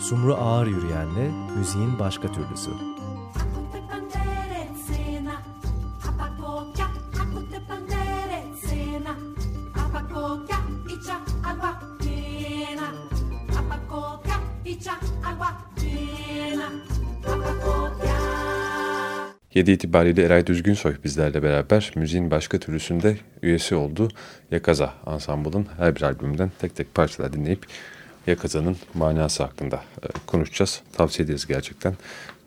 Sumru Ağır Yürüyen'le müziğin başka türlüsü. Yedi itibariyle Eray Düzgünsoy bizlerle beraber müziğin başka türlüsünde üyesi oldu. Yakaza ansambulun her bir albümünden tek tek parçalar dinleyip Yakaza'nın manası hakkında e, konuşacağız. Tavsiye ederiz gerçekten.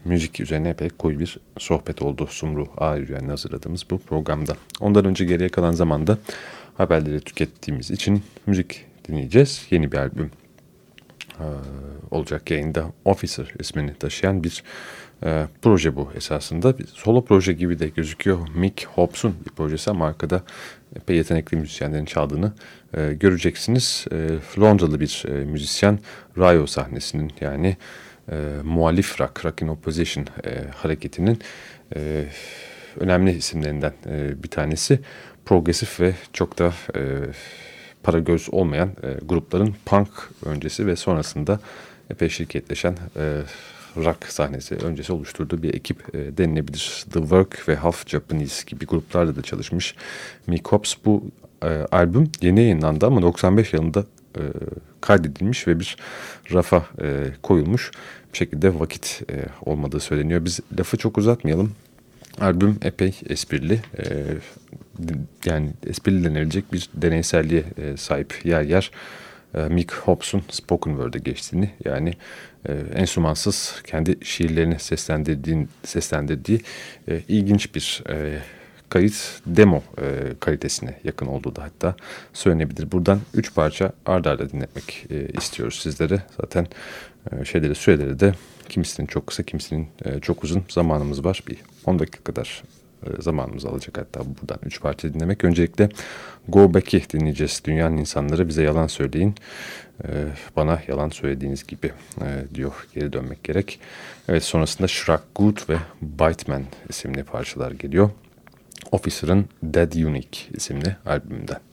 Müzik üzerine epey koyu bir sohbet oldu Sumru Ağrıyen'le hazırladığımız bu programda. Ondan önce geriye kalan zamanda haberleri tükettiğimiz için müzik dinleyeceğiz. Yeni bir albüm e, olacak yayında Officer ismini taşıyan bir e, proje bu esasında. Bir solo proje gibi de gözüküyor. Mick Hobbs'un bir projesi ama arkada epey yetenekli müzisyenlerin çaldığını e, göreceksiniz. E, Londralı bir e, müzisyen Rio sahnesinin yani e, muhalif rock, rock in opposition e, hareketinin e, önemli isimlerinden e, bir tanesi. Progresif ve çok da e, para göz olmayan e, grupların punk öncesi ve sonrasında epey şirketleşen e, rock sahnesi öncesi oluşturduğu bir ekip e, denilebilir. The Work ve Half Japanese gibi gruplarla da çalışmış. Mick Hobbs bu e, albüm yeni yayınlandı ama 95 yılında e, kaydedilmiş ve bir rafa e, koyulmuş bir şekilde vakit e, olmadığı söyleniyor. Biz lafı çok uzatmayalım. Albüm epey esprili. E, yani esprili denilecek bir deneyselliğe e, sahip yer yer. E, Mick Hobbs'un spoken word'e geçtiğini yani e, enstrümansız kendi şiirlerini seslendirdiği, seslendirdiği e, ilginç bir e, kayıt demo e, kalitesine yakın olduğu da hatta söylenebilir. Buradan üç parça ardarda arda dinletmek e, istiyoruz sizlere. Zaten e, şeyleri süreleri de kimisinin çok kısa kimisinin e, çok uzun zamanımız var. Bir 10 dakika kadar zamanımız alacak hatta buradan üç parça dinlemek. Öncelikle Go Back'i dinleyeceğiz. Dünyanın insanları bize yalan söyleyin. E, bana yalan söylediğiniz gibi e, diyor geri dönmek gerek. Evet sonrasında Shrek Good ve Biteman isimli parçalar geliyor. Officer'ın Dead Unique isimli albümünden.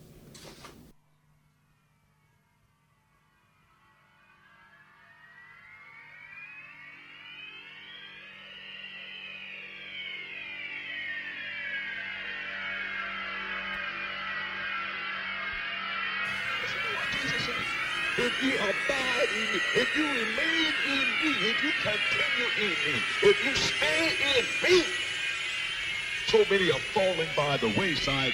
Many are falling by the wayside.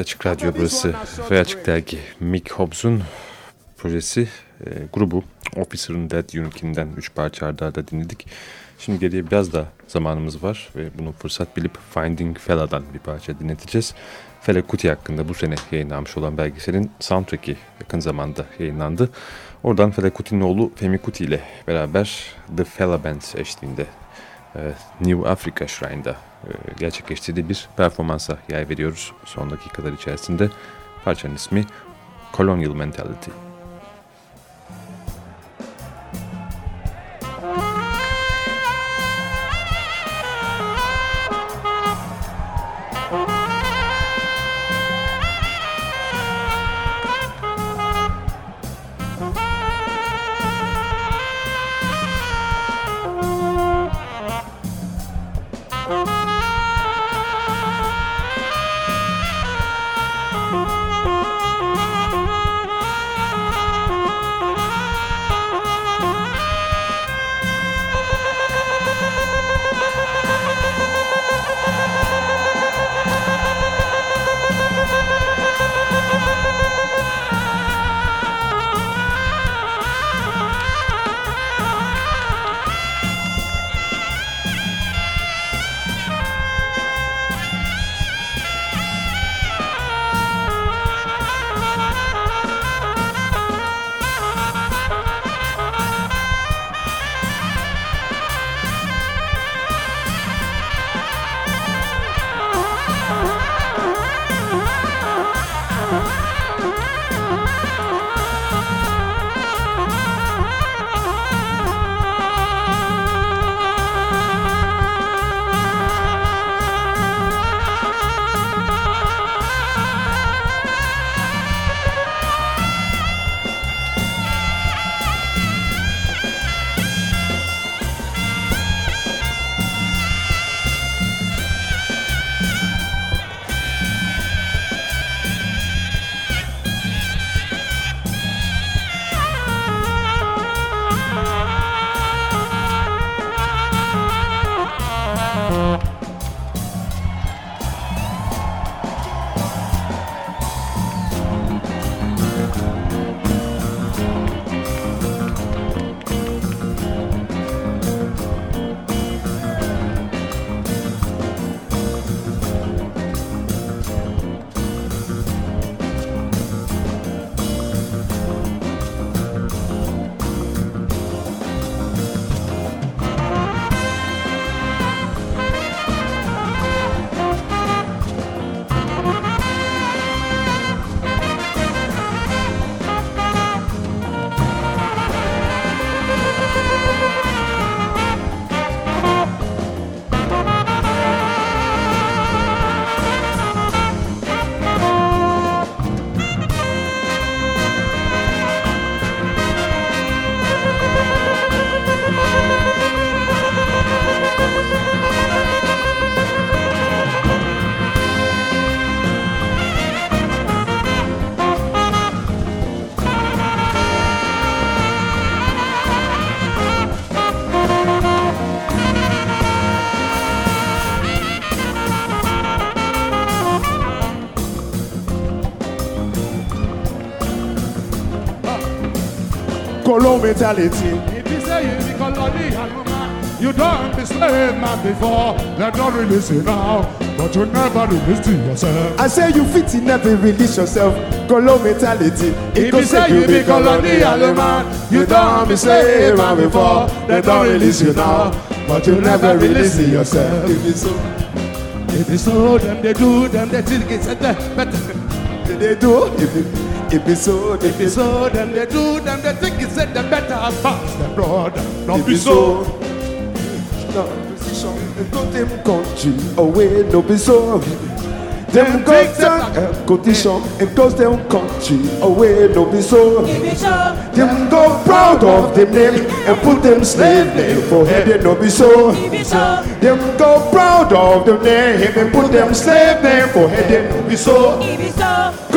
Açık Radyo burası ve Açık Dergi Mick Hobbs'un projesi e, grubu Officer'ın Dead Unity'nden 3 parça arda arda dinledik. Şimdi geriye biraz da zamanımız var ve bunu fırsat bilip Finding Fela'dan bir parça dinleteceğiz. Fela Kuti hakkında bu sene yayınlanmış olan belgeselin soundtrack'i yakın zamanda yayınlandı. Oradan Fela Kuti'nin oğlu Femi Kuti ile beraber The Fela Band eşliğinde New Africa Shrine'da e, gerçekleştirdiği bir performansa yer veriyoruz son dakikalar içerisinde. Parçanın ismi Colonial Mentality. Mentality. If you say you be colonial woman, you don't be slave man before. They don't release you now, but you never release to yourself. I say you fit in never release yourself. Colo mentality. If you say you be colonial man, you don't be slave man before. They don't release you now, but you never release yourself. If it's so, If it's so, them they do, them they think it's a better. they do. If it, episode, so, If it's so, them they do, them they think it's a the better pass them brother. If be so. No position. Go them country away. No be so. Them go take them down condition and close them country away. No be so. Them go proud of them name and put them slave name for head. They no be so. Them go proud of the name and put them slave name for head. They no be so.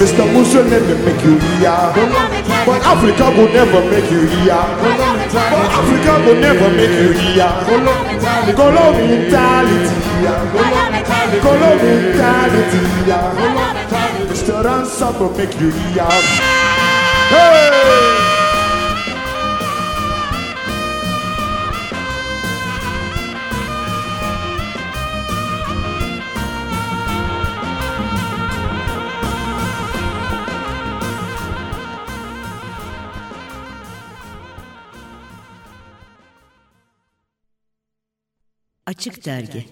Mr. Muslim will make you hear. But Africa will never make you hear. But Africa will never make you hear. Colo mentality. Colo mentality. Mr. Ransom will make you hear. Hey! Dergi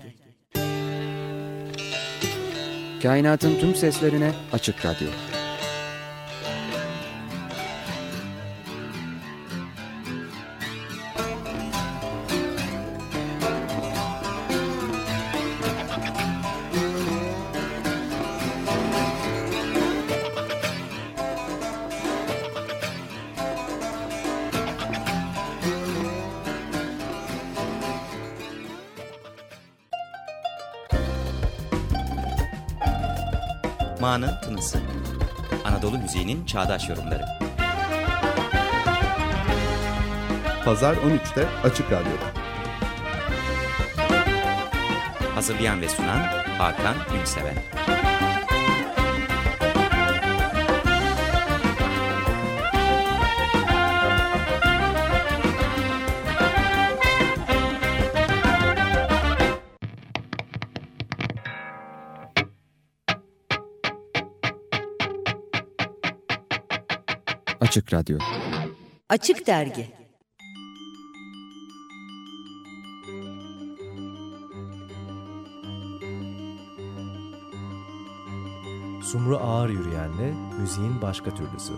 Kainatın tüm seslerine açık radyo. Çağdaş yorumları. Pazar 13'te Açık Radyo'da. Hazırlayan ve sunan Hakan Ünseven. Açık Radyo. Açık Dergi Sumru ağır yürüyenle müziğin başka türlüsü.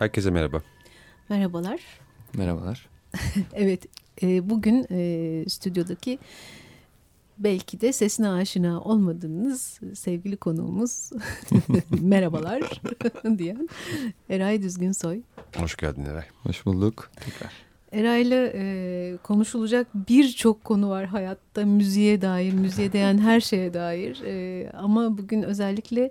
Herkese merhaba. Merhabalar. Merhabalar. evet, e, bugün e, stüdyodaki belki de sesine aşina olmadığınız sevgili konuğumuz merhabalar diyen Eray Düzgünsoy. Hoş geldin Eray. Hoş bulduk. Tekrar. Eray'la e, konuşulacak birçok konu var hayatta müziğe dair, müziğe değen her şeye dair. E, ama bugün özellikle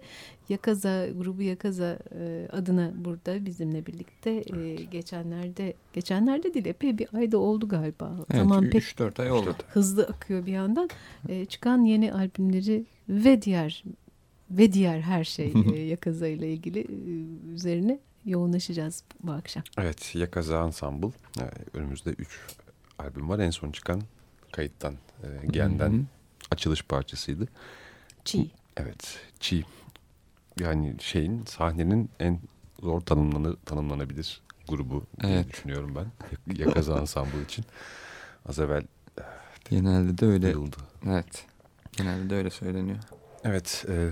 Yakaza, grubu Yakaza e, adına burada bizimle birlikte e, geçenlerde, geçenlerde değil epey bir ayda oldu galiba. Evet, Zaman pek 3-4 ay oldu. Hızlı akıyor bir yandan. E, çıkan yeni albümleri ve diğer ve diğer her şey e, Yakaza ile ilgili e, üzerine yoğunlaşacağız bu akşam. Evet, Yakaza Ensemble. Ee, önümüzde 3 albüm var. En son çıkan kayıttan, e, Gen'den açılış parçasıydı. Çiğ. Evet, Çiğ. Yani şeyin, sahnenin en zor tanımlanı, tanımlanabilir grubu diye Evet. düşünüyorum ben. Yakaza Ensemble için. Az evvel Genelde de öyle. duyuldu. Evet. Genelde de öyle söyleniyor. Evet, e,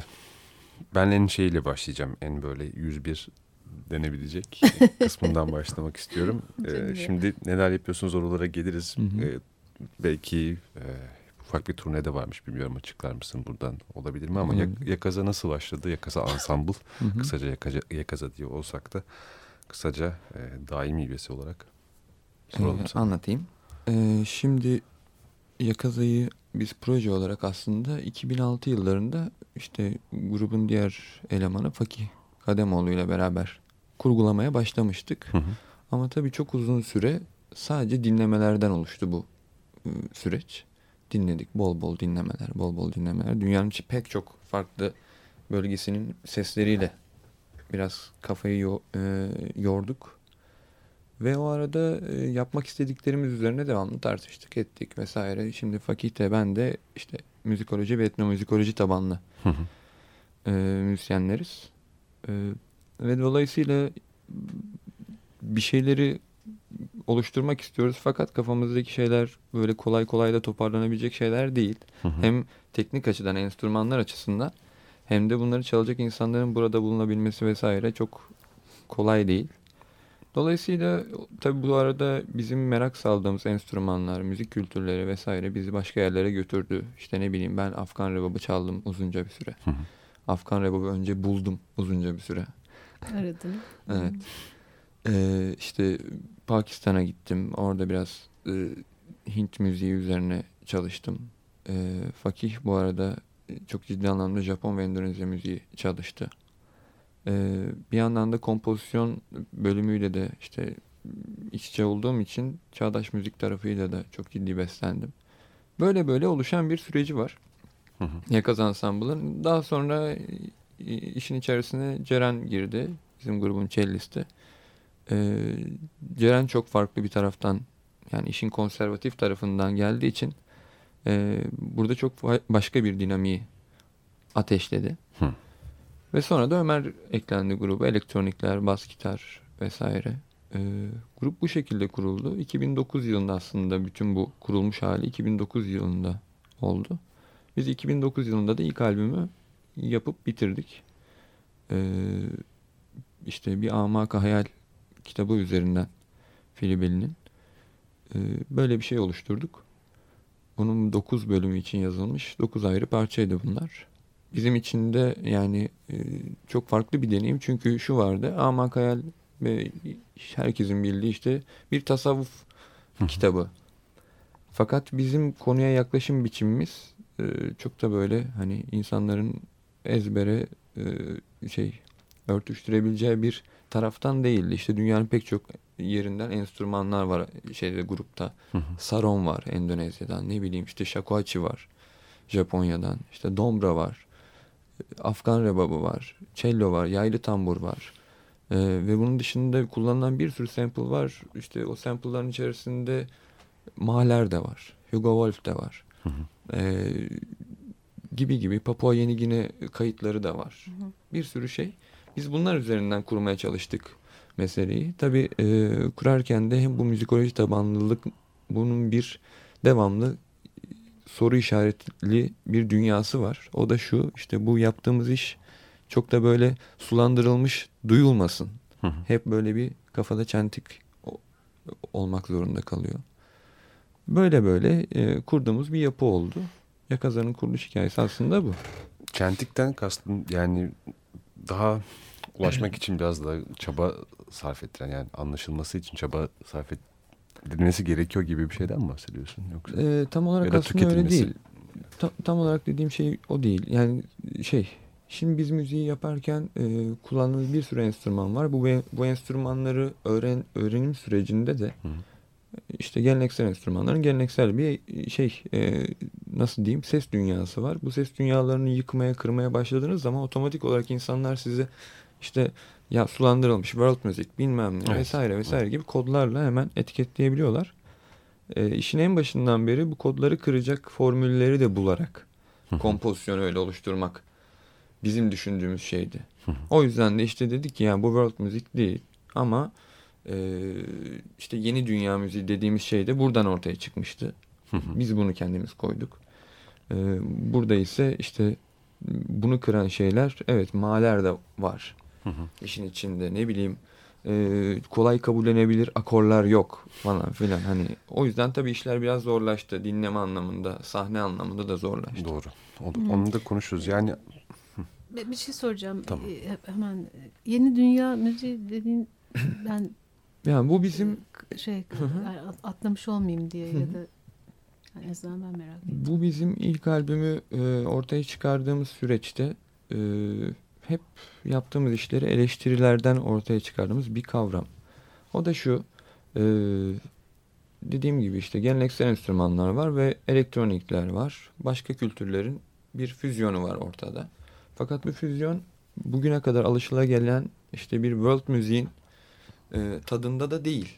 ben en şeyle başlayacağım. En böyle 101 denebilecek kısmından başlamak istiyorum. E, şimdi neler yapıyorsunuz oralara geliriz. Hı hı. E, belki e, ufak bir turne de varmış bilmiyorum açıklar mısın buradan olabilir mi ama. Yak- Yakaza nasıl başladı? Yakaza Ensemble kısaca Yakaza, Yakaza diye olsak da kısaca e, daimi üyesi olarak soralım Ee, sana. anlatayım. Ee, şimdi Yakaza'yı biz proje olarak aslında 2006 yıllarında işte grubun diğer elemanı Fakih Kademoğlu ile beraber kurgulamaya başlamıştık. Hı hı. Ama tabii çok uzun süre sadece dinlemelerden oluştu bu e, süreç. Dinledik bol bol dinlemeler, bol bol dinlemeler. Dünyanın pek çok farklı bölgesinin sesleriyle biraz kafayı yo- e, yorduk. Ve o arada e, yapmak istediklerimiz üzerine devamlı tartıştık ettik vesaire. Şimdi Fakih de ben de işte müzikoloji ve etnomüzikoloji tabanlı Hı hı. e, müzisyenleriz. E, ve dolayısıyla bir şeyleri oluşturmak istiyoruz fakat kafamızdaki şeyler böyle kolay kolay da toparlanabilecek şeyler değil. Hı hı. Hem teknik açıdan enstrümanlar açısından hem de bunları çalacak insanların burada bulunabilmesi vesaire çok kolay değil. Dolayısıyla tabii bu arada bizim merak saldığımız enstrümanlar, müzik kültürleri vesaire bizi başka yerlere götürdü. İşte ne bileyim ben Afgan rebabı çaldım uzunca bir süre. Hı hı. Afgan Rebab'ı önce buldum uzunca bir süre. Aradın. evet. Ee, işte Pakistan'a gittim. Orada biraz e, Hint müziği üzerine çalıştım. E, Fakih bu arada çok ciddi anlamda Japon ve Endonezya müziği çalıştı. E, bir yandan da kompozisyon bölümüyle de işte iç içe olduğum için çağdaş müzik tarafıyla da çok ciddi beslendim. Böyle böyle oluşan bir süreci var. Hı hı. Yakaz Ensemble'ın. Daha sonra e, işin içerisine Ceren girdi. Bizim grubun cellisti. Ee, Ceren çok farklı bir taraftan yani işin konservatif tarafından geldiği için e, burada çok başka bir dinamiği ateşledi. Hı. Ve sonra da Ömer eklendi gruba. Elektronikler, bas gitar vesaire. Ee, grup bu şekilde kuruldu. 2009 yılında aslında bütün bu kurulmuş hali 2009 yılında oldu. Biz 2009 yılında da ilk albümü yapıp bitirdik. Ee, işte bir Amaka Hayal kitabı üzerinden Filibeli'nin ee, böyle bir şey oluşturduk. Bunun 9 bölümü için yazılmış. 9 ayrı parçaydı bunlar. Bizim için de yani e, çok farklı bir deneyim. Çünkü şu vardı. Amak Hayal ve herkesin bildiği işte bir tasavvuf kitabı. Fakat bizim konuya yaklaşım biçimimiz e, çok da böyle hani insanların ezbere e, şey örtüştürebileceği bir taraftan değildi. İşte dünyanın pek çok yerinden enstrümanlar var şeyde grupta. Saron var Endonezya'dan. Ne bileyim işte shakuhachi var Japonya'dan. İşte dombra var. Afgan rebabı var. Cello var. Yaylı tambur var. Ee, ve bunun dışında kullanılan bir sürü sample var. İşte o sample'ların içerisinde Mahler de var. Hugo Wolf de var. Ee, gibi gibi Papua Yeni Gine kayıtları da var. Bir sürü şey. Biz bunlar üzerinden kurmaya çalıştık meseleyi. Tabii e, kurarken de hem bu müzikoloji tabanlılık bunun bir devamlı soru işaretli bir dünyası var. O da şu işte bu yaptığımız iş çok da böyle sulandırılmış duyulmasın. Hı hı. Hep böyle bir kafada çentik olmak zorunda kalıyor. Böyle böyle e, kurduğumuz bir yapı oldu. Yakazan'ın kuruluş hikayesi aslında bu. Çentikten kastın yani daha ulaşmak için biraz daha çaba sarf ettiren yani anlaşılması için çaba sarf edilmesi gerekiyor gibi bir şeyden bahsediyorsun yoksa? Ee, tam olarak da aslında öyle değil. Ta- tam olarak dediğim şey o değil. Yani şey, şimdi biz müziği yaparken e, kullandığımız bir sürü enstrüman var. Bu bu enstrümanları öğren öğrenim sürecinde de işte geleneksel enstrümanların geleneksel bir şey e, nasıl diyeyim ses dünyası var. Bu ses dünyalarını yıkmaya kırmaya başladığınız zaman otomatik olarak insanlar size işte ya sulandırılmış world müzik bilmem ne Evet. vesaire vesaire gibi kodlarla hemen etiketleyebiliyorlar. E, işin en başından beri bu kodları kıracak formülleri de bularak kompozisyonu öyle oluşturmak bizim düşündüğümüz şeydi. O yüzden de işte dedik ki yani bu world müzik değil ama e, işte yeni dünya müziği dediğimiz şey de buradan ortaya çıkmıştı. Biz bunu kendimiz koyduk. E, burada ise işte bunu kıran şeyler evet maler de var. İşin içinde ne bileyim e, kolay kabullenebilir akorlar yok falan filan. Hani o yüzden tabii işler biraz zorlaştı. Dinleme anlamında, sahne anlamında da zorlaştı. Doğru. Onu, Hmm. onu da konuşuruz. Yani Bir şey soracağım. Tamam. Ee, Hemen yeni dünya müziği dediğin ben Yani bu bizim şey Hı hı. atlamış olmayayım diye Hı ya hı. da en azından ben merak ettim. Bu bizim ilk albümü e, ortaya çıkardığımız süreçte e, hep yaptığımız işleri eleştirilerden ortaya çıkardığımız bir kavram. O da şu, e, dediğim gibi işte geleneksel enstrümanlar var ve elektronikler var. Başka kültürlerin bir füzyonu var ortada. Fakat bu füzyon bugüne kadar alışılagelen işte bir world müziğin e, tadında da değil.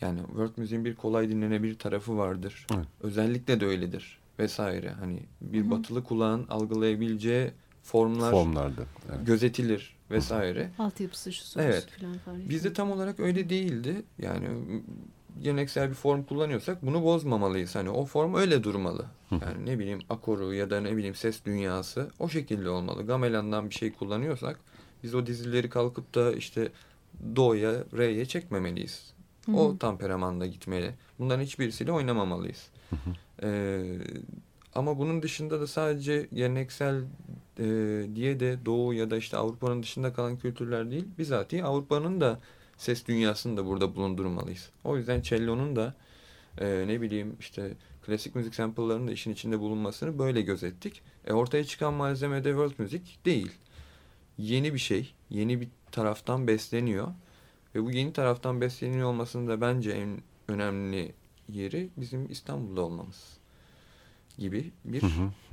Yani world müziğin bir kolay dinlenebilir tarafı vardır. Evet. Özellikle de öyledir vesaire. Hani bir Hı hı. batılı kulağın algılayabileceği formlar Formlarda, evet. gözetilir vesaire. Altyapısı şu sorusu Evet. falan falan. Bizde tam olarak öyle değildi. Yani geleneksel bir form kullanıyorsak bunu bozmamalıyız. Hani o form öyle durmalı. Yani ne bileyim akoru ya da ne bileyim ses dünyası o şekilde olmalı. Gamelan'dan bir şey kullanıyorsak biz o dizileri kalkıp da işte do'ya, re'ye çekmemeliyiz. Hı O temperamanda gitmeli. Bunların hiçbirisiyle oynamamalıyız. Ee, ama bunun dışında da sadece geleneksel e, diye de Doğu ya da işte Avrupa'nın dışında kalan kültürler değil. Bizatihi Avrupa'nın da ses dünyasını da burada bulundurmalıyız. O yüzden cello'nun da e, ne bileyim işte klasik müzik sample'larının da işin içinde bulunmasını böyle gözettik. E, ortaya çıkan malzeme de world müzik değil. Yeni bir şey, yeni bir taraftan besleniyor. Ve bu yeni taraftan besleniyor olmasının da bence en önemli yeri bizim İstanbul'da olmamız gibi bir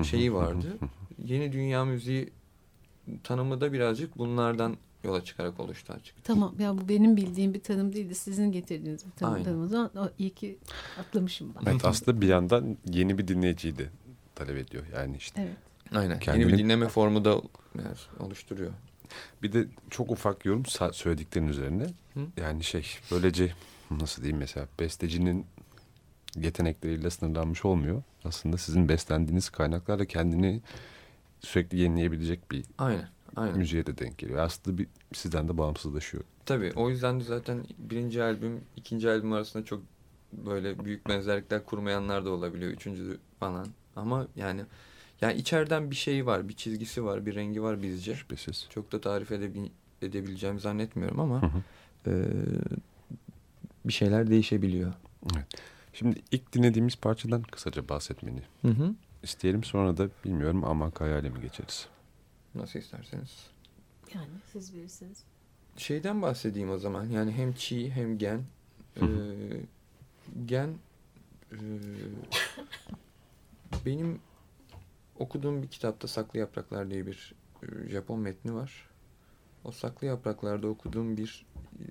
şeyi vardı. Yeni dünya müziği tanımı da birazcık bunlardan yola çıkarak oluştu açık. Tamam ya bu benim bildiğim bir tanım değildi. Sizin getirdiğiniz bir tanım. Aynen. tanım. O zaman o, iyi ki atlamışım ben. Evet aslında bir yandan yeni bir dinleyiciyi de talep ediyor. Yani işte Evet. Aynen. Yeni Kendini- bir dinleme formu da yani oluşturuyor. Bir de çok ufak yorum söylediklerin üzerine. Hı? Yani şey böylece nasıl diyeyim mesela bestecinin yetenekleriyle sınırlanmış olmuyor. Aslında sizin beslendiğiniz kaynaklarla kendini sürekli yenileyebilecek bir Aynen. Aynen. müziğe de denk geliyor. Aslında bir sizden de bağımsızlaşıyor. Tabii o yüzden de zaten birinci albüm, ikinci albüm arasında çok böyle büyük benzerlikler kurmayanlar da olabiliyor. Üçüncü falan. Ama yani yani içeriden bir şey var, bir çizgisi var, bir rengi var bizce. Şüphesiz. Çok da tarif edebil edebileceğimi zannetmiyorum ama e, bir şeyler değişebiliyor. Şimdi ilk dinlediğimiz parçadan kısaca bahsetmeni Hı hı. isteyelim. Sonra da bilmiyorum Amak Hayal'e mi geçeriz? Nasıl isterseniz. Yani siz bilirsiniz. Şeyden bahsedeyim o zaman. Yani hem çiğ hem gen. Ee, gen e, benim okuduğum bir kitapta Saklı Yapraklar diye bir e, Japon metni var. O Saklı Yapraklar'da okuduğum bir e,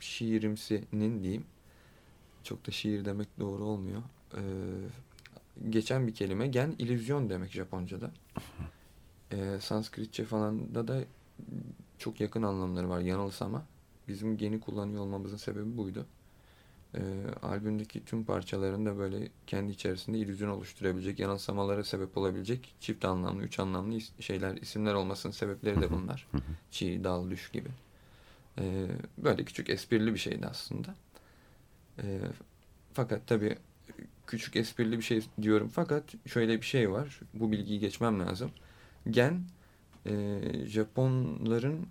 şiirimsinin diyeyim. Çok da şiir demek doğru olmuyor. Ee, geçen bir kelime gen illüzyon demek Japonca'da. Ee, Sanskritçe falan da da çok yakın anlamları var yanılsama. Bizim geni kullanıyor olmamızın sebebi buydu. Ee, albümdeki tüm parçaların da böyle kendi içerisinde illüzyon oluşturabilecek, yanılsamalara sebep olabilecek çift anlamlı, üç anlamlı is- şeyler, isimler olmasının sebepleri de bunlar. Çiğ, dal, düş gibi. Ee, böyle küçük esprili bir şeydi aslında. Ee, fakat tabii küçük esprili bir şey diyorum fakat şöyle bir şey var. Bu bilgiyi geçmem lazım. Gen e, Japonların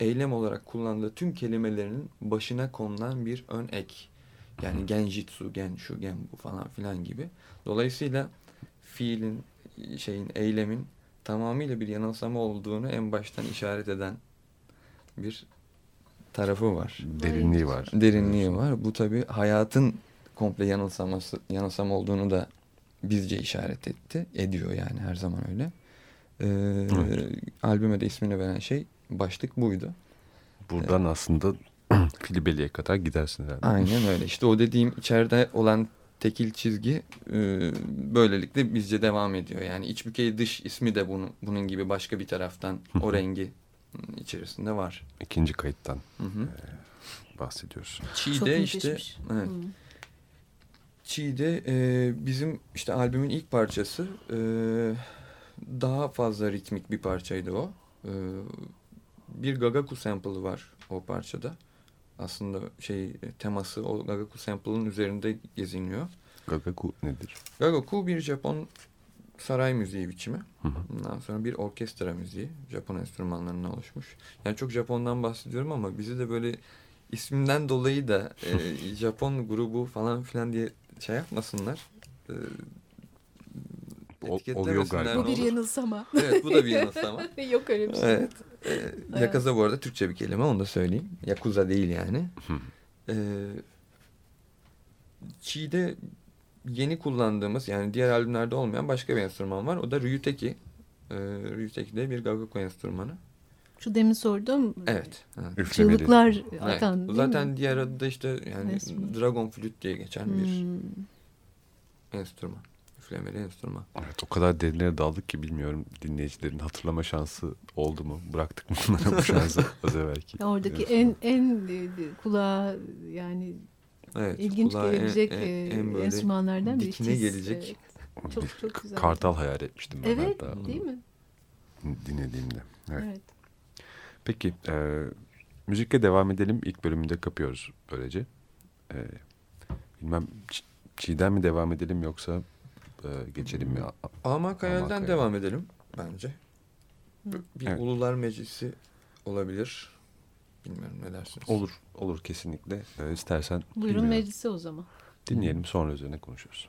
eylem olarak kullandığı tüm kelimelerinin başına konulan bir ön ek. Yani genjitsu, gen şu, gen bu falan filan gibi. Dolayısıyla fiilin, şeyin, eylemin tamamıyla bir yanılsama olduğunu en baştan işaret eden bir tarafı var. Derinliği var. Derinliği var. Bu tabi hayatın komple yanılsaması, yanılsama olduğunu da bizce işaret etti. Ediyor yani her zaman öyle. Ee, Albüme de ismini veren şey başlık buydu. Buradan aslında Filibeli'ye kadar gidersin herhalde. Aynen öyle. İşte o dediğim içeride olan tekil çizgi e, böylelikle bizce devam ediyor. Yani iç bükey dış ismi de bunun, bunun gibi başka bir taraftan o rengi içerisinde var. İkinci kayıttan Hı hı. e, bahsediyoruz. Çiğ Çok de işte müthişmiş. evet. Hı. Çiğ de e, bizim işte albümün ilk parçası e, daha fazla ritmik bir parçaydı o. E, bir Gagaku sample'ı var o parçada. Aslında şey teması o Gagaku sample'ın üzerinde geziniyor. Gagaku nedir? Gagaku bir Japon saray müziği biçimi. Ondan sonra bir orkestra müziği. Japon enstrümanlarından oluşmuş. Yani çok Japon'dan bahsediyorum ama bizi de böyle isminden dolayı da e, Japon grubu falan filan diye şey yapmasınlar. E, oluyor galiba. Bu bir yanılsama. Evet bu da bir yanılsama. Yok öyle bir şey. Evet. E, Yakuza bu arada Türkçe bir kelime onu da söyleyeyim. Yakuza değil yani. E, Çiğ'de yeni kullandığımız yani diğer albümlerde olmayan başka bir enstrüman var. O da Ryuteki. E, Ryuteki de bir Gagaku enstrümanı. Şu demin sordum. Evet. evet. Çığlıklar Evet. atan değil Zaten mi? diğer adı da işte yani Enstrüman. Dragon Flute diye geçen bir Hmm. enstrüman. Üflemeli enstrüman. Evet o kadar derinlere daldık ki bilmiyorum dinleyicilerin hatırlama şansı oldu mu? Bıraktık mı bunlara bu şansı az evvelki? Oradaki en en e, kulağa yani Evet, ilginç en- gelebilecek en- e, en böyle enstrümanlardan biri. dikine gelecek. evet. Çok çok güzel. Kartal hayal etmiştim ben Evet, hatta değil mi? dinlediğimde. Evet. Evet. Peki e, müzikle devam edelim. İlk bölümünde kapıyoruz böylece. E, bilmem Çiğ'den mi devam edelim yoksa e, geçelim mi? A- Amak Hayal'den Hayal. devam edelim. bence. Bir Evet. Ulular Meclisi olabilir. Bilmiyorum ne dersiniz? Olur, olur kesinlikle. Ee, istersen Buyurun bilmiyorum. meclise o zaman. Dinleyelim sonra üzerine konuşuruz.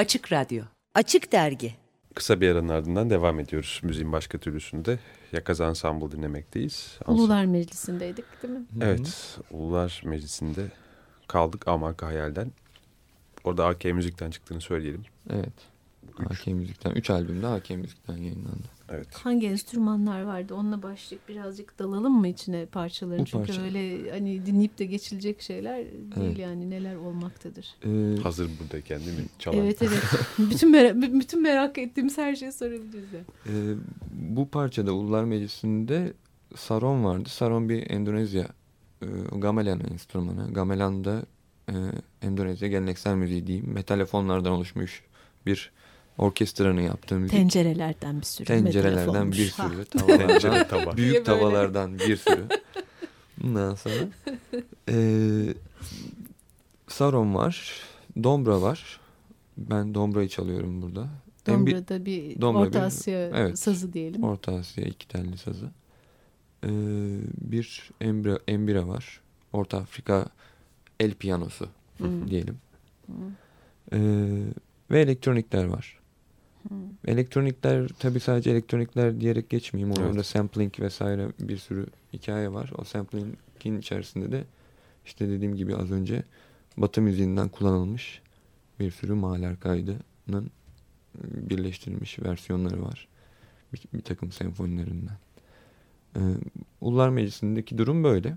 Açık Radyo. Açık Dergi. Kısa bir aranın ardından devam ediyoruz. Müziğin başka türlüsünde Yakaza Ensemble dinlemekteyiz. Ulular Meclisi'ndeydik değil mi? Evet, Ulular Meclisi'nde kaldık Amarka Hayal'den. Orada AK Müzik'ten çıktığını söyleyelim. Evet. AK Müzik'ten. Üç albümde AK Müzik'ten yayınlandı. Evet. Hangi enstrümanlar vardı? Onunla başlayıp birazcık dalalım mı içine parçaların? Bu Çünkü parça- öyle hani dinleyip de geçilecek şeyler değil Evet. yani neler olmaktadır. Ee, Hazır buradayken değil mi? Çalan. Evet evet. bütün merak, bütün merak ettiğimiz her şeyi sorabiliriz. ya. Ee, bu parçada Ulular Meclisi'nde saron vardı. Saron bir Endonezya e, gamelan enstrümanı. Gamelan da e, Endonezya geleneksel müziği diyeyim. Metalefonlardan oluşmuş bir orkestranın yaptığı müzik. Tencerelerden bir sürü. Tencerelerden bir sürü. Tencere Tavalardan, tava. büyük tavalardan bir sürü. Ondan sonra e, saron var. Dombra var. Ben dombrayı çalıyorum burada. Bir- Dombra'da bir Dombra Orta bir- Asya evet. sazı diyelim. Orta Asya iki telli sazı. Ee, bir embira, embira var. Orta Afrika el piyanosu Hı. diyelim. Hı. Ee, ve elektronikler var. Elektronikler tabi sadece elektronikler diyerek geçmeyeyim. Orada Evet. sampling vesaire bir sürü hikaye var. O samplingin içerisinde de işte dediğim gibi az önce Batı müziğinden kullanılmış bir sürü mahaller kaydının birleştirilmiş versiyonları var. Bir, bir takım senfonilerinden. Ee, Ullar Meclisi'ndeki durum böyle.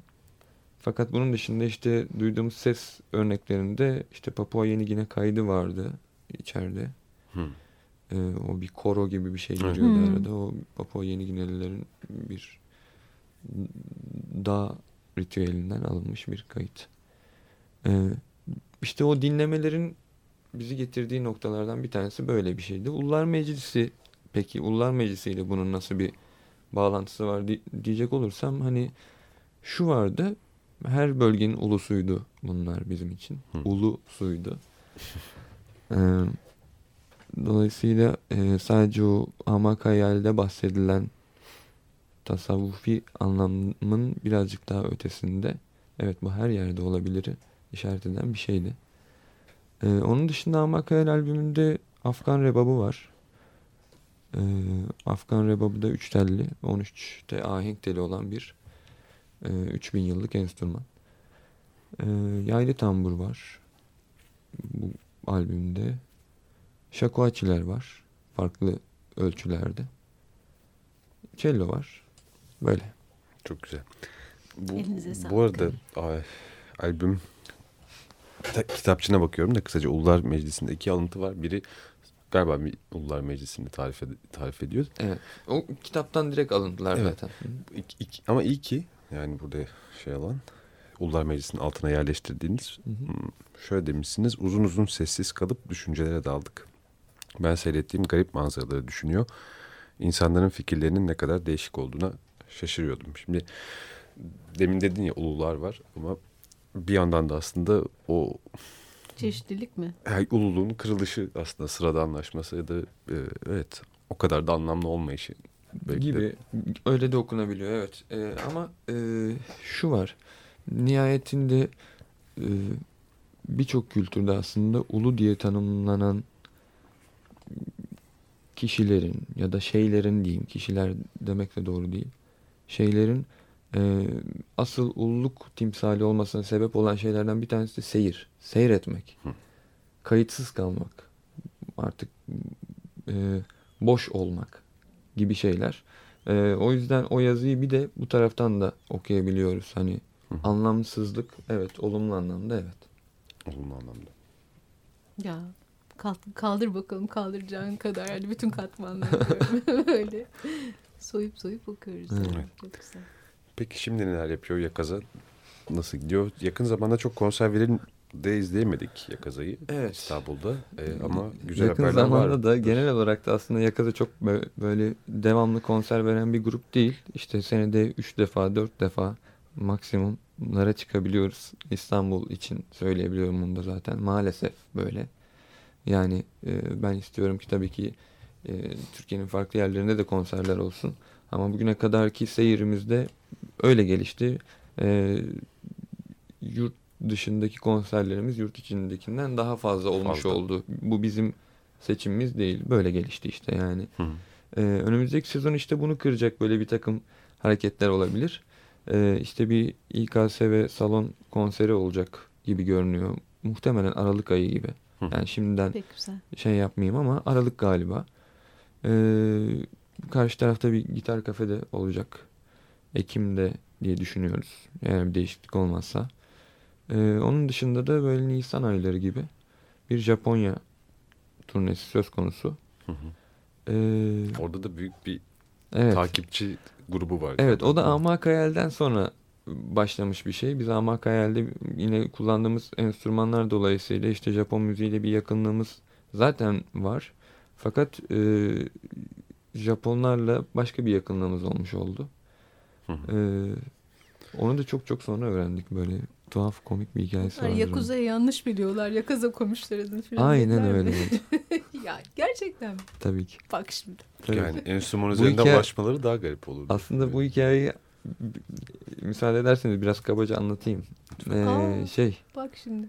Fakat bunun dışında işte duyduğumuz ses örneklerinde işte Papua Yeni Gine kaydı vardı içeride. Hı. Ee, o bir koro gibi bir şey Evet. geliyordu Hmm. arada. O Papua Yeni Ginelilerin bir dağ ritüelinden alınmış bir kayıt. Ee, işte o dinlemelerin bizi getirdiği noktalardan bir tanesi böyle bir şeydi. Ullar Meclisi peki Ullar Meclisi ile bunun nasıl bir bağlantısı var di- diyecek olursam hani şu vardı her bölgenin ulusuydu bunlar bizim için. Hı. Ulu suydu. Ee, dolayısıyla e, sadece o amak hayalde bahsedilen tasavvufi anlamın birazcık daha ötesinde evet bu her yerde olabilir işaret eden bir şeydi. Ee, onun dışında Amak Hayal albümünde Afgan Rebabı var. Ee, Afgan Rebabı da 3 telli, 13'te ahenk teli olan bir e, 3000 yıllık enstrüman. Ee, yaylı tambur var bu albümde. Şakuaçiler var farklı ölçülerde. Cello var. Böyle. Çok güzel. Bu, Elinize sağlık. bu arada ay, albüm ta- kitapçığına bakıyorum da kısaca Ulular Meclisi'nde iki alıntı var. Biri galiba bir Ulular Meclisi'ni tarif, ed- tarif ediyor. Evet. O kitaptan direkt alıntılar Evet. zaten. İki- iki- ama iyi ki yani burada şey alan Ulular Meclisi'nin altına yerleştirdiğiniz Hı hı. hmm, şöyle demişsiniz uzun uzun sessiz kalıp düşüncelere daldık. Ben seyrettiğim garip manzaraları düşünüyor. İnsanların fikirlerinin ne kadar değişik olduğuna şaşırıyordum. Şimdi demin dedin ya ulular var ama bir yandan da aslında o Çeşitlilik mi? yani ululuğun kırılışı aslında sıradanlaşması ya da e, evet o kadar da anlamlı olmayışı. belki de. gibi öyle de okunabiliyor evet Ee, ama e, şu var nihayetinde e, birçok kültürde aslında ulu diye tanımlanan kişilerin ya da şeylerin diyeyim kişiler demek de doğru değil şeylerin e, asıl ulluk timsali olmasına sebep olan şeylerden bir tanesi de seyir seyretmek Hı. kayıtsız kalmak artık e, boş olmak gibi şeyler. E, o yüzden o yazıyı bir de bu taraftan da okuyabiliyoruz. Hani Hı. anlamsızlık evet olumlu anlamda evet. Olumlu anlamda. Ya kalk- kaldır bakalım kaldıracağın kadar. Yani bütün katmanları böyle soyup soyup okuyoruz. Evet. yani. Çok güzel. Peki şimdi neler yapıyor Yakaza? Nasıl gidiyor? Yakın zamanda çok konser verin de izleyemedik Yakaza'yı Evet. İstanbul'da. E, ama güzel Yakın haberler zamanda var. da genel olarak da aslında Yakaza çok bö- böyle devamlı konser veren bir grup değil. İşte senede 3 defa 4 defa maksimumlara çıkabiliyoruz. İstanbul için söyleyebiliyorum bunu da zaten. Maalesef böyle. Yani e, ben istiyorum ki tabii ki e, Türkiye'nin farklı yerlerinde de konserler olsun. Ama bugüne kadarki seyirimizde öyle gelişti. E, yurt dışındaki konserlerimiz yurt içindekinden daha fazla olmuş Fazla. oldu. Bu bizim seçimimiz değil. Böyle gelişti işte yani. Ee, önümüzdeki sezon işte bunu kıracak böyle bir takım hareketler olabilir. Ee, işte bir İKS ve salon konseri olacak gibi görünüyor. Muhtemelen Aralık ayı gibi. Yani şimdiden şey yapmayayım ama Aralık galiba. Ee, karşı tarafta bir gitar kafede olacak. Ekim'de diye düşünüyoruz. Eğer bir değişiklik olmazsa. Ee, onun dışında da böyle Nisan ayları gibi bir Japonya turnesi söz konusu. Ee, Orada da büyük bir Evet. takipçi grubu var. Evet o da Amak Hayal'den sonra başlamış bir şey. Biz Amak Hayal'de yine kullandığımız enstrümanlar dolayısıyla işte Japon müziğiyle bir yakınlığımız zaten var. Fakat e, Japonlarla başka bir yakınlığımız olmuş oldu. E, onu da çok çok sonra öğrendik böyle tuhaf komik bir hikayesi var. Yakuza'yı yanlış biliyorlar. Yakaza komşularının falan. Aynen öyle ya gerçekten mi? Tabii ki. Bak şimdi. Tabii. Yani enstrüman Bu üzerinden hikaye- başmaları daha garip olur. Aslında bu hikayeyi müsaade ederseniz biraz kabaca anlatayım. Ee, şey Bak şimdi.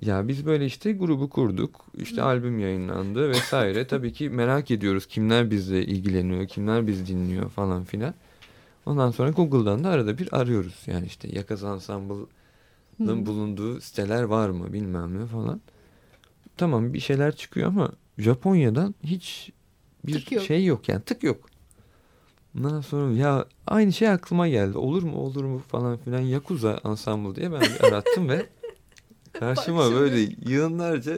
Ya biz böyle işte grubu kurduk. İşte albüm yayınlandı vesaire. Tabii ki merak ediyoruz kimler bizle ilgileniyor, kimler bizi dinliyor falan filan. Ondan sonra Google'dan da arada bir arıyoruz. Yani işte Yakaz Ensemble'ın Hı. bulunduğu siteler var mı bilmem ne falan. Tamam bir şeyler çıkıyor ama Japonya'dan hiç bir Tık yok. şey yok yani tık yok. Ondan sonra ya aynı şey aklıma geldi. Olur mu olur mu falan filan Yakuza Ensemble diye ben bir arattım ve karşıma böyle yığınlarca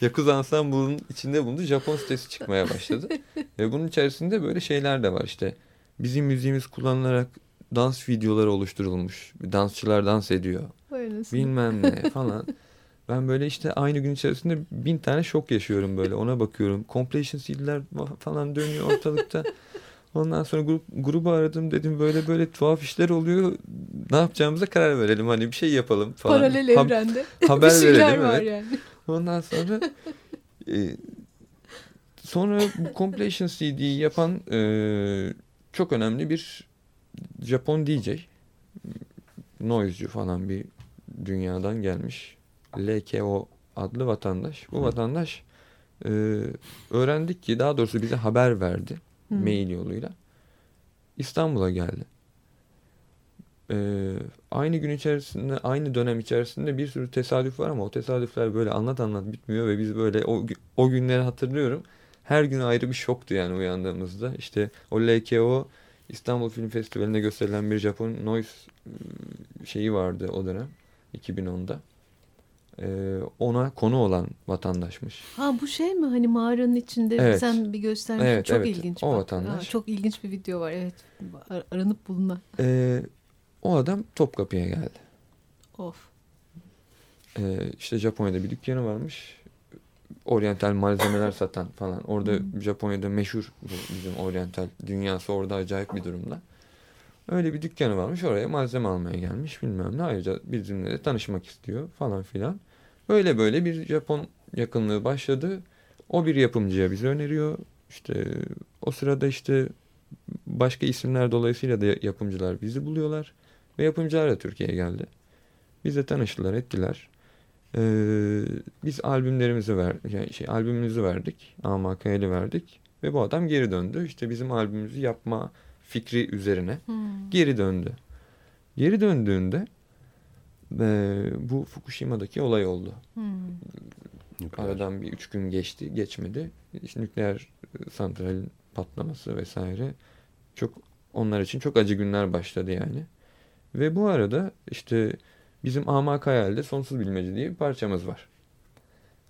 Yakuza Ensemble'ın içinde bulunduğu Japon sitesi çıkmaya başladı. ve bunun içerisinde böyle şeyler de var işte. Bizim müziğimiz kullanılarak dans videoları oluşturulmuş. Dansçılar dans ediyor. Anasını. Bilmem ne falan. Ben böyle işte aynı gün içerisinde bin tane şok yaşıyorum böyle. Ona bakıyorum. Completion CD'ler falan dönüyor ortalıkta. Ondan sonra grup, grubu aradım dedim böyle böyle tuhaf işler oluyor. Ne yapacağımıza karar verelim. Hani bir şey yapalım falan. Paralel Ha- evrende. haber bir şeyler verelim. var evet. yani. Ondan sonra e, sonra bu Completion CD'yi yapan e, çok önemli bir Japon DJ noise'cu falan bir dünyadan gelmiş. LKO adlı vatandaş. Bu vatandaş e, öğrendik ki daha doğrusu bize haber verdi Hı. mail yoluyla. İstanbul'a geldi. Ee, aynı gün içerisinde, aynı dönem içerisinde bir sürü tesadüf var ama o tesadüfler böyle anlat anlat bitmiyor ve biz böyle o, o günleri hatırlıyorum. Her gün ayrı bir şoktu yani uyandığımızda. İşte o LKO İstanbul Film Festivali'nde gösterilen bir Japon noise ıı, şeyi vardı o dönem 2010'da. Ee, ona konu olan vatandaşmış. Ha bu şey mi hani mağaranın içinde Evet. sen bir göstermiştin. Evet, çok evet. ilginç. O bak. vatandaş. Ha, çok ilginç bir video var evet. Ar- aranıp bulunan. Ee, o adam Topkapı'ya geldi. Of. Ee, işte Japonya'da bir dükkanı varmış. Oryantal malzemeler satan falan. Orada Japonya'da meşhur bu bizim oryantal dünyası orada acayip bir durumda. Öyle bir dükkanı varmış. Oraya malzeme almaya gelmiş bilmem ne. Ayrıca bizimle de tanışmak istiyor falan filan. Böyle böyle bir Japon yakınlığı başladı. O bir yapımcıya bizi öneriyor. İşte o sırada işte başka isimler dolayısıyla da yapımcılar bizi buluyorlar. Ve yapımcılar da Türkiye'ye geldi. Bizle tanıştılar, ettiler. Ee, biz albümlerimizi ver, yani şey albümümüzü verdik. AMK'li verdik. Ve bu adam geri döndü. İşte bizim albümümüzü yapma fikri üzerine Hmm. geri döndü. Geri döndüğünde e, bu Fukushima'daki olay oldu. Hmm. Aradan bir üç gün geçti, geçmedi. İşte nükleer e, santralin patlaması vesaire çok onlar için çok acı günler başladı yani. Ve bu arada işte bizim Amak Hayal'de Sonsuz Bilmece diye bir parçamız var.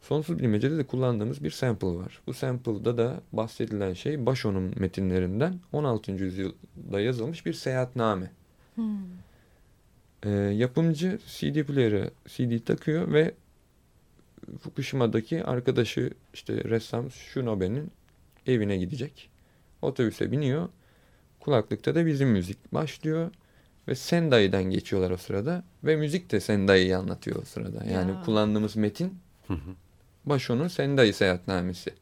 Sonsuz Bilmece'de de kullandığımız bir sample var. Bu sample'da da bahsedilen şey Basho'nun metinlerinden 16. yüzyılda yazılmış bir seyahatname. Hmm. Ee, yapımcı CD player'ı CD takıyor ve Fukushima'daki arkadaşı işte ressam Shunobe'nin evine gidecek. Otobüse biniyor. Kulaklıkta da bizim müzik başlıyor. Ve Sendai'den geçiyorlar o sırada. Ve müzik de Sendai'yi anlatıyor o sırada. Yani Ya. kullandığımız metin Basho'nun Sendai seyahatnamesi.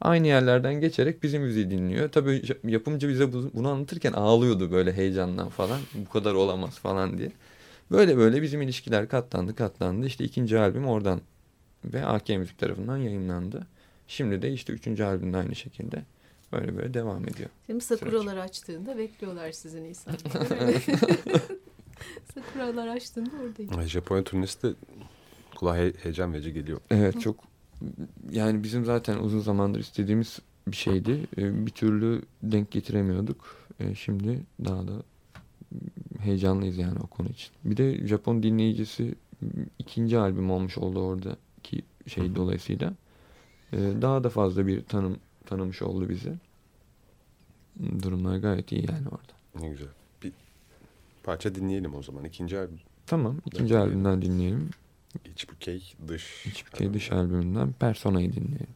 Aynı yerlerden geçerek bizim müziği dinliyor. Tabii yapımcı bize bu- bunu anlatırken ağlıyordu böyle heyecandan falan. Bu kadar olamaz falan diye. Böyle böyle bizim ilişkiler katlandı katlandı. İşte ikinci albüm oradan ve AK Müzik tarafından yayınlandı. Şimdi de işte üçüncü albümde aynı şekilde böyle böyle devam ediyor. Şimdi sakuralar açtığında bekliyorlar sizi Nisan. sakuralar açtığında oradayım. Ay, Japonya turnesi de kulağa he- heyecan verici geliyor. Evet çok yani bizim zaten uzun zamandır istediğimiz bir şeydi. Ee, Bir türlü denk getiremiyorduk. Ee, Şimdi daha da heyecanlıyız yani o konu için. Bir de Japon dinleyicisi ikinci albüm olmuş oldu oradaki şey dolayısıyla. Ee, Daha da fazla bir tanım tanımış oldu bizi. Durumlar gayet iyi yani orada. Ne güzel. Bir parça dinleyelim o zaman. İkinci albüm. Tamam ikinci albümden dinleyelim. İç bükey dış. İç Bükey Dış albümünden Persona'yı dinleyelim.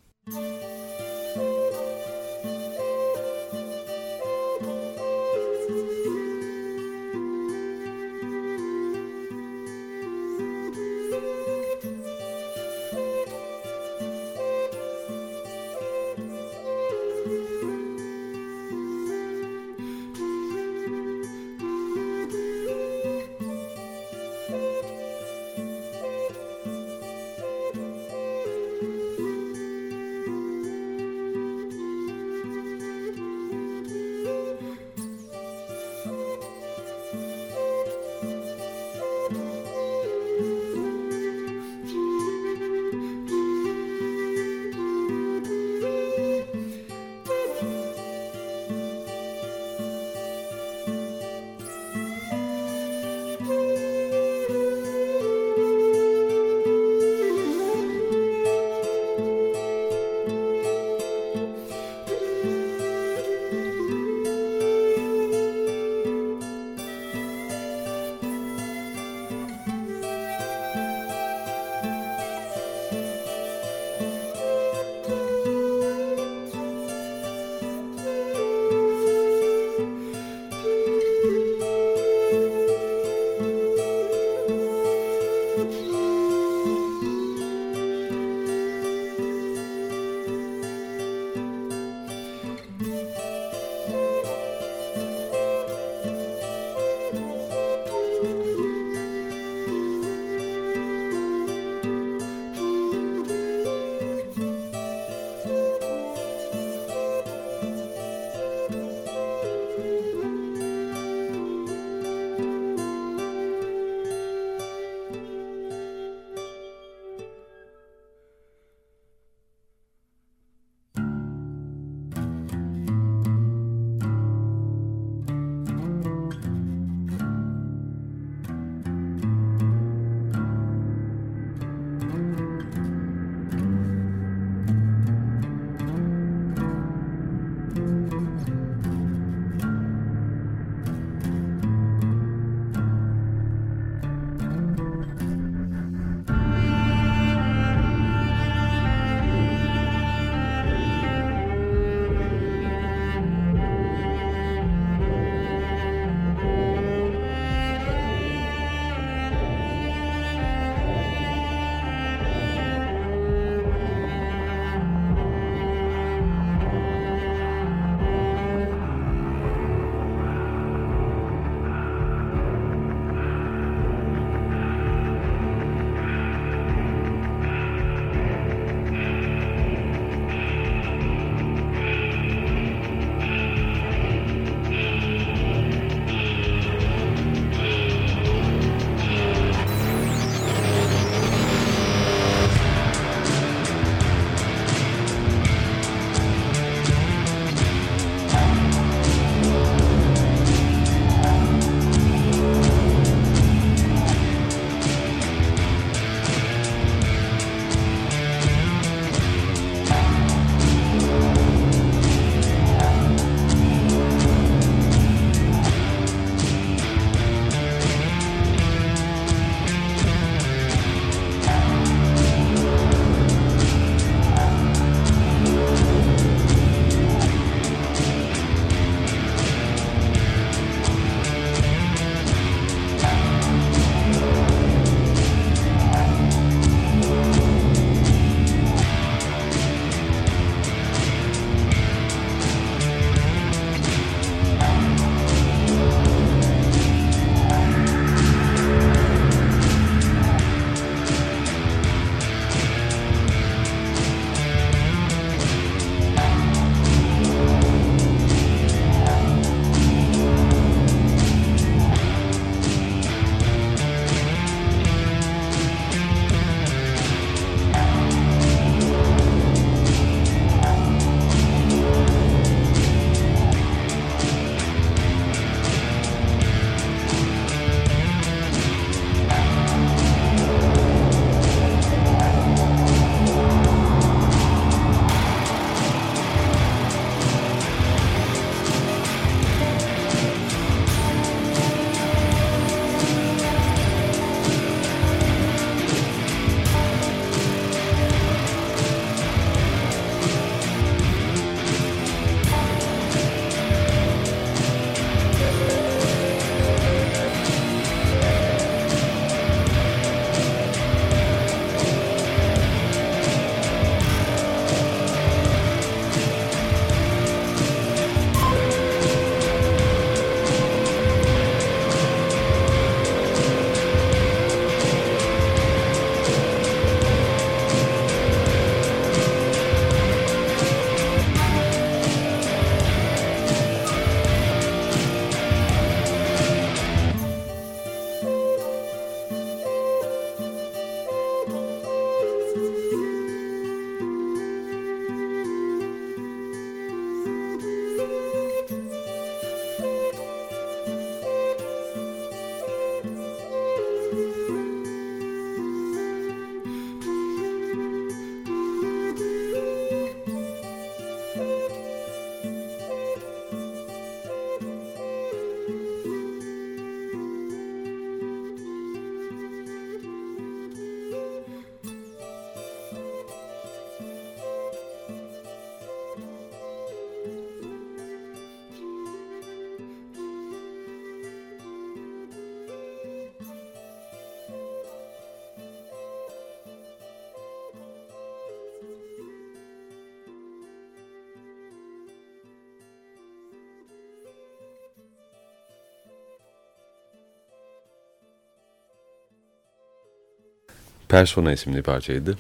Persona isimli parçaydı.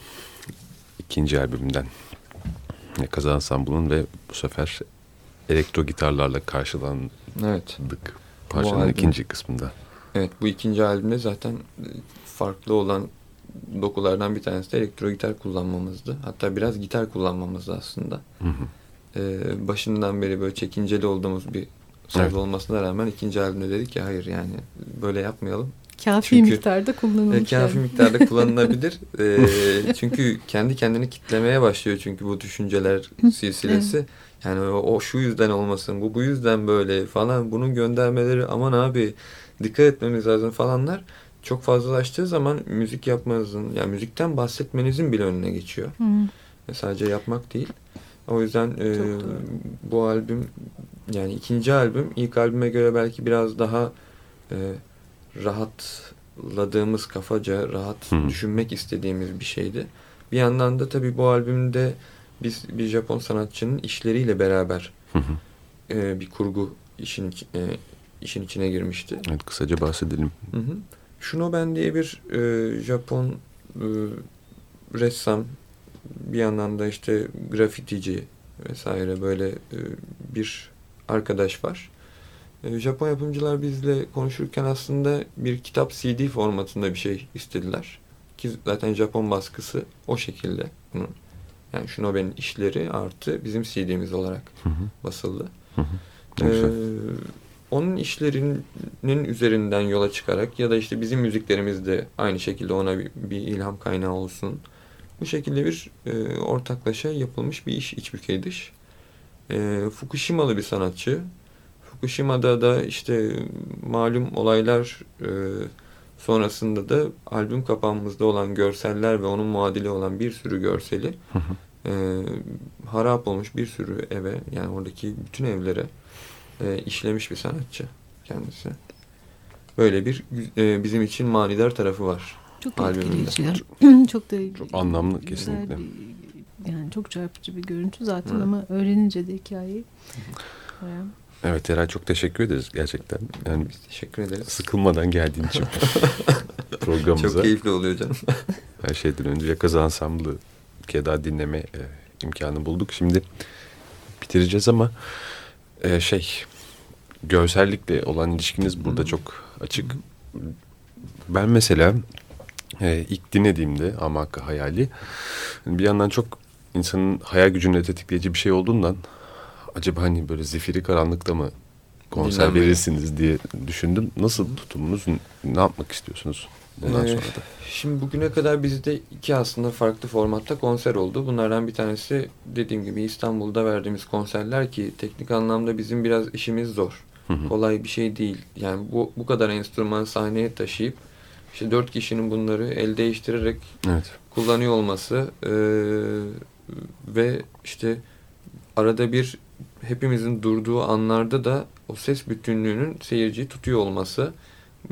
İkinci albümünden. Yakaza Ensemble'ın ve bu sefer elektro gitarlarla karşılandık Evet. parçanın albüm- ikinci kısmında. Evet bu ikinci albümde zaten e, farklı olan dokulardan bir tanesi de elektro gitar kullanmamızdı. Hatta biraz gitar kullanmamızdı aslında. Hı hı. Ee, başından beri böyle çekinceli olduğumuz bir söz Evet. olmasına rağmen ikinci albümde dedik ki hayır yani böyle yapmayalım. Kafi Çünkü- miktarda kullanılmış. E, kafi yani. miktarda kullanılabilir. E, çünkü kendi kendini kitlemeye başlıyor çünkü bu düşünceler silsilesi. Yani o, o şu yüzden olmasın, bu bu yüzden böyle falan bunun göndermeleri aman abi dikkat etmemiz lazım falanlar çok fazlalaştığı zaman müzik yapmanızın yani müzikten bahsetmenizin bile önüne geçiyor. Hı. E, sadece yapmak değil. O yüzden e, doğru. bu albüm yani ikinci albüm ilk albüme göre belki biraz daha e, rahatladığımız kafaca rahat Hı. düşünmek istediğimiz bir şeydi. Bir yandan da tabii bu albümde biz bir Japon sanatçının işleriyle beraber Hı hı. e, bir kurgu işin e, işin içine girmişti. Evet kısaca bahsedelim. Hı hı. Shunoben diye bir e, Japon e, ressam bir yandan da işte grafitici vesaire böyle e, bir arkadaş var. E, Japon yapımcılar bizle konuşurken aslında bir kitap CD formatında bir şey istediler. Ki zaten Japon baskısı o şekilde bunun. Yani Shunoben'in işleri artı bizim CD'miz olarak Hı hı. basıldı. Hı hı. Ee, onun işlerinin üzerinden yola çıkarak ya da işte bizim müziklerimiz de aynı şekilde ona bir, bir ilham kaynağı olsun. Bu şekilde bir e, ortaklaşa yapılmış bir iş iç bükey dış. E, Fukushimalı bir sanatçı. Fukushima'da da işte malum olaylar e, sonrasında da albüm kapağımızda olan görseller ve onun muadili olan bir sürü görseli Hı hı. e, harap olmuş bir sürü eve yani oradaki bütün evlere e, işlemiş bir sanatçı kendisi. Böyle bir e, bizim için manidar tarafı var. Çok albümünde. etkileyici. ya. çok da Çok anlamlı kesinlikle. bir- yani çok çarpıcı bir görüntü zaten Hı. ama öğrenince de hikayeyi bayağı Evet Eray çok teşekkür ederiz gerçekten. Yani Biz teşekkür ederiz. sıkılmadan geldiğin için programımıza. Çok keyifli oluyor canım. Her şeyden önce Yakaza Ensemble'ı bir kere daha dinleme e, imkanı bulduk. Şimdi bitireceğiz ama e, şey görsellikle olan ilişkiniz burada çok açık. Ben mesela e, ilk dinlediğimde Amaka Hayali bir yandan çok insanın hayal gücünü tetikleyici bir şey olduğundan acaba hani böyle zifiri karanlıkta mı konser Dinlenmeli. verirsiniz diye düşündüm. Nasıl tutumunuz? Ne yapmak istiyorsunuz bundan Ee, sonra da? Şimdi bugüne kadar bizde iki aslında farklı formatta konser oldu. Bunlardan bir tanesi dediğim gibi İstanbul'da verdiğimiz konserler ki teknik anlamda bizim biraz işimiz zor. Hı hı. Kolay bir şey değil. Yani bu, bu kadar enstrüman sahneye taşıyıp işte dört kişinin bunları el değiştirerek Evet. kullanıyor olması eee, ve işte arada bir hepimizin durduğu anlarda da o ses bütünlüğünün seyirciyi tutuyor olması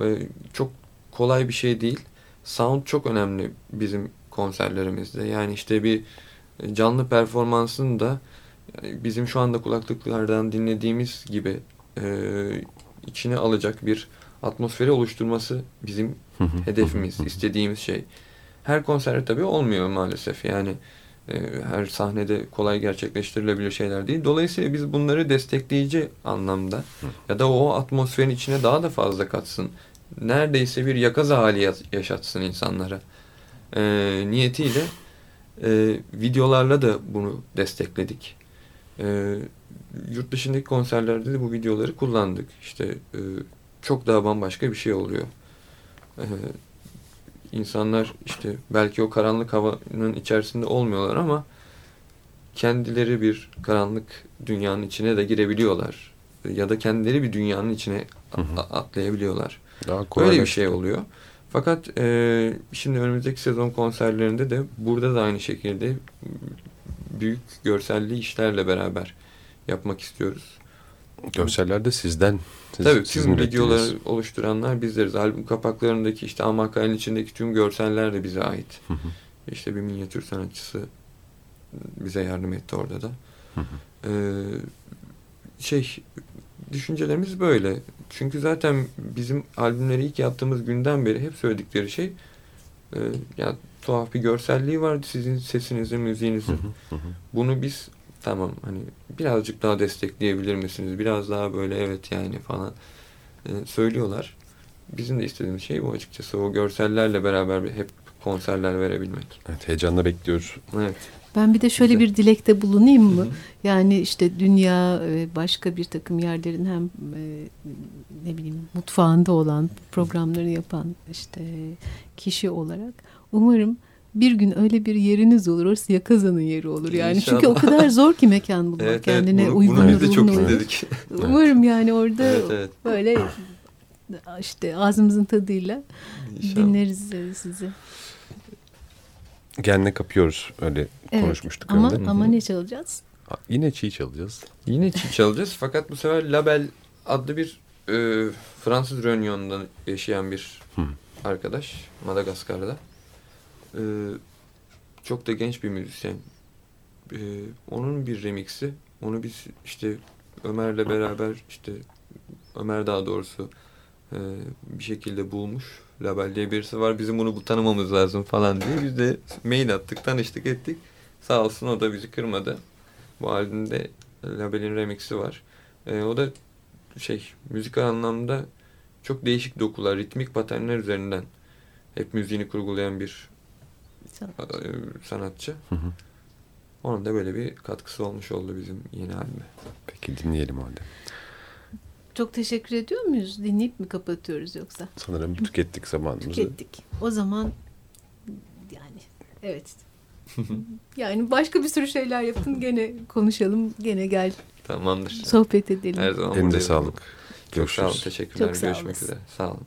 e, çok kolay bir şey değil. Sound çok önemli bizim konserlerimizde. Yani işte bir canlı performansın da yani bizim şu anda kulaklıklardan dinlediğimiz gibi e, içine alacak bir atmosferi oluşturması bizim hedefimiz, istediğimiz şey. Her konserde tabii olmuyor maalesef. Yani e, her sahnede kolay gerçekleştirilebilir şeyler değil. Dolayısıyla biz bunları destekleyici anlamda ya da o atmosferin içine daha da fazla katsın. Neredeyse bir yakaza hali ya- yaşatsın insanlara. E, niyetiyle e, videolarla da bunu destekledik. E, yurt dışındaki konserlerde de bu videoları kullandık. İşte e, çok daha bambaşka bir şey oluyor. E, insanlar işte belki o karanlık havanın içerisinde olmuyorlar ama kendileri bir karanlık dünyanın içine de girebiliyorlar. Ya da kendileri bir dünyanın içine atlayabiliyorlar. Daha Böyle bir şey oluyor. Fakat e, şimdi önümüzdeki sezon konserlerinde de burada da aynı şekilde büyük görselli işlerle beraber yapmak istiyoruz. Görsellerde sizden siz, Tabii tüm videoları oluşturanlar bizleriz. Albüm kapaklarındaki işte Amakay'ın içindeki tüm görseller de bize ait. Hı hı. İşte bir minyatür sanatçısı bize yardım etti orada da. Hı hı. Ee, şey düşüncelerimiz böyle. Çünkü zaten bizim albümleri ilk yaptığımız günden beri hep söyledikleri şey Ee, ya tuhaf bir görselliği vardı sizin sesinizin, müziğinizin. Bunu biz tamam hani birazcık daha destekleyebilir misiniz? Biraz daha böyle evet yani falan e, söylüyorlar. Bizim de istediğimiz şey bu açıkçası. O görsellerle beraber hep konserler verebilmek. Evet, heyecanla bekliyoruz. Evet. Ben bir de şöyle bir dilekte bulunayım mı? Yani işte dünya e, başka bir takım yerlerin hem e, ne bileyim mutfağında olan programları yapan işte kişi olarak umarım bir gün öyle bir yeriniz olur. Orası Yakaza'nın yeri olur yani. Çünkü o İnşallah. kadar zor ki mekan bulmak Evet, evet. kendine Bunu- uygun bunu biz de çok istedik. Umarım yani orada Evet, evet. böyle işte ağzımızın tadıyla İnşallah. dinleriz e, sizi. Genle kapıyoruz öyle Evet. konuşmuştuk. Ama önde. ama ne çalacağız? Yine çiğ çalacağız. Yine çiğ çalacağız fakat bu sefer Label adlı bir e, Fransız Reunion'da yaşayan bir arkadaş Madagaskar'da. E, çok da genç bir müzisyen. E, onun bir remixi. Onu biz işte Ömer'le beraber işte Ömer daha doğrusu e, bir şekilde bulmuş. Label diye birisi var. Bizim bunu bu tanımamız lazım falan diye. Biz de mail attık, tanıştık ettik. Sağ olsun o da bizi kırmadı. Bu albümde Label'in remixi var. E, o da şey müzikal anlamda çok değişik dokular, ritmik paternler üzerinden hep müziğini kurgulayan bir e, sanatçı. Onun da böyle bir katkısı olmuş oldu bizim yeni albüme. Peki dinleyelim o halde. Çok teşekkür ediyor muyuz? Dinleyip mi kapatıyoruz yoksa? Sanırım tükettik zamanımızı. Tükettik. O zaman yani evet. yani başka bir sürü şeyler yapın gene konuşalım gene gel Tamamdır. sohbet edelim. Her zaman Elinize sağlık. Çok sağ olun. Görüşürüz. Teşekkürler. Çok sağ Görüşmek üzere. Sağ olun.